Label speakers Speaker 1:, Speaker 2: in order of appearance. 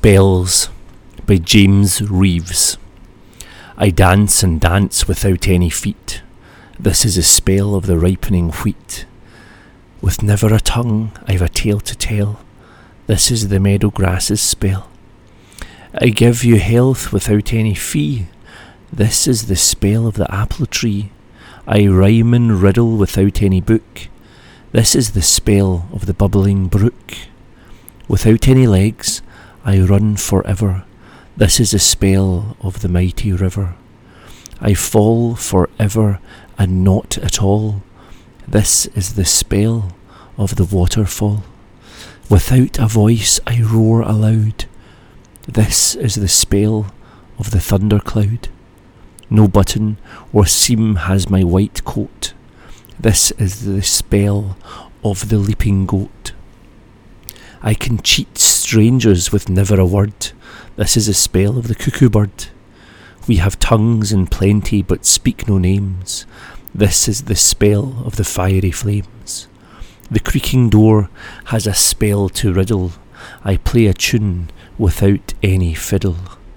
Speaker 1: Spells by James Reeves. I dance and dance without any feet. This is a spell of the ripening wheat. With never a tongue, I've a tale to tell. This is the meadow grass's spell. I give you health without any fee. This is the spell of the apple tree. I rhyme and riddle without any book. This is the spell of the bubbling brook. Without any legs, I run for ever. This is the spell of the mighty river. I fall for ever and not at all. This is the spell of the waterfall. Without a voice I roar aloud. This is the spell of the thundercloud. No button or seam has my white coat. This is the spell of the leaping goat. I can cheat strangers with never a word. This is a spell of the cuckoo bird. We have tongues in plenty, but speak no names. This is the spell of the fiery flames. The creaking door has a spell to riddle. I play a tune without any fiddle.